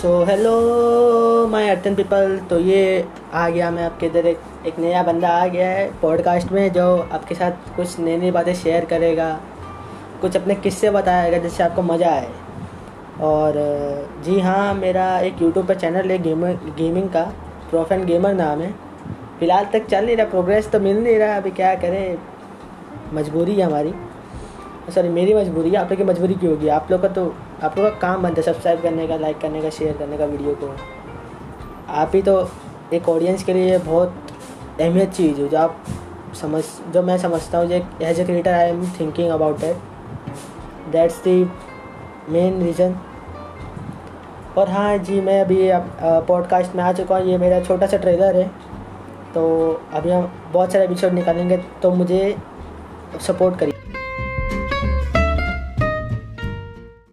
So hello my earthen people तो ये आ गया मैं आपके इधर एक एक नया बंदा आ गया है पॉडकास्ट में जो आपके साथ कुछ नई नई बातें शेयर करेगा। कुछ अपने किस्से बताएगा जिससे आपको मज़ा आए। और, जी हाँ मेरा एक यूट्यूब पर चैनल है गेमर गेमिंग का। प्रोफ एंड गेमर नाम है। फ़िलहाल तक चल नहीं रहा प्रोग्रेस तो मिल नहीं रहा। अभी क्या करें? मजबूरी है हमारी। सॉरी, मेरी मजबूरी है, आप लोग की मजबूरी क्यों होगी? आप लोग का तो आप लोग का काम बनता है सब्सक्राइब करने का लाइक करने का शेयर करने का वीडियो को। आप ही तो एक ऑडियंस के लिए बहुत अहमियत चीज़ हो, जो आप समझ, जो मैं समझता हूँ, जो as a creator I am thinking about that that's the main reason और हाँ जी, मैं अभी पॉडकास्ट में आ चुका हूँ, ये मेरा छोटा सा ट्रेलर है। तो अभी हम बहुत सारे एपिसोड निकालेंगे तो मुझे सपोर्ट करिए।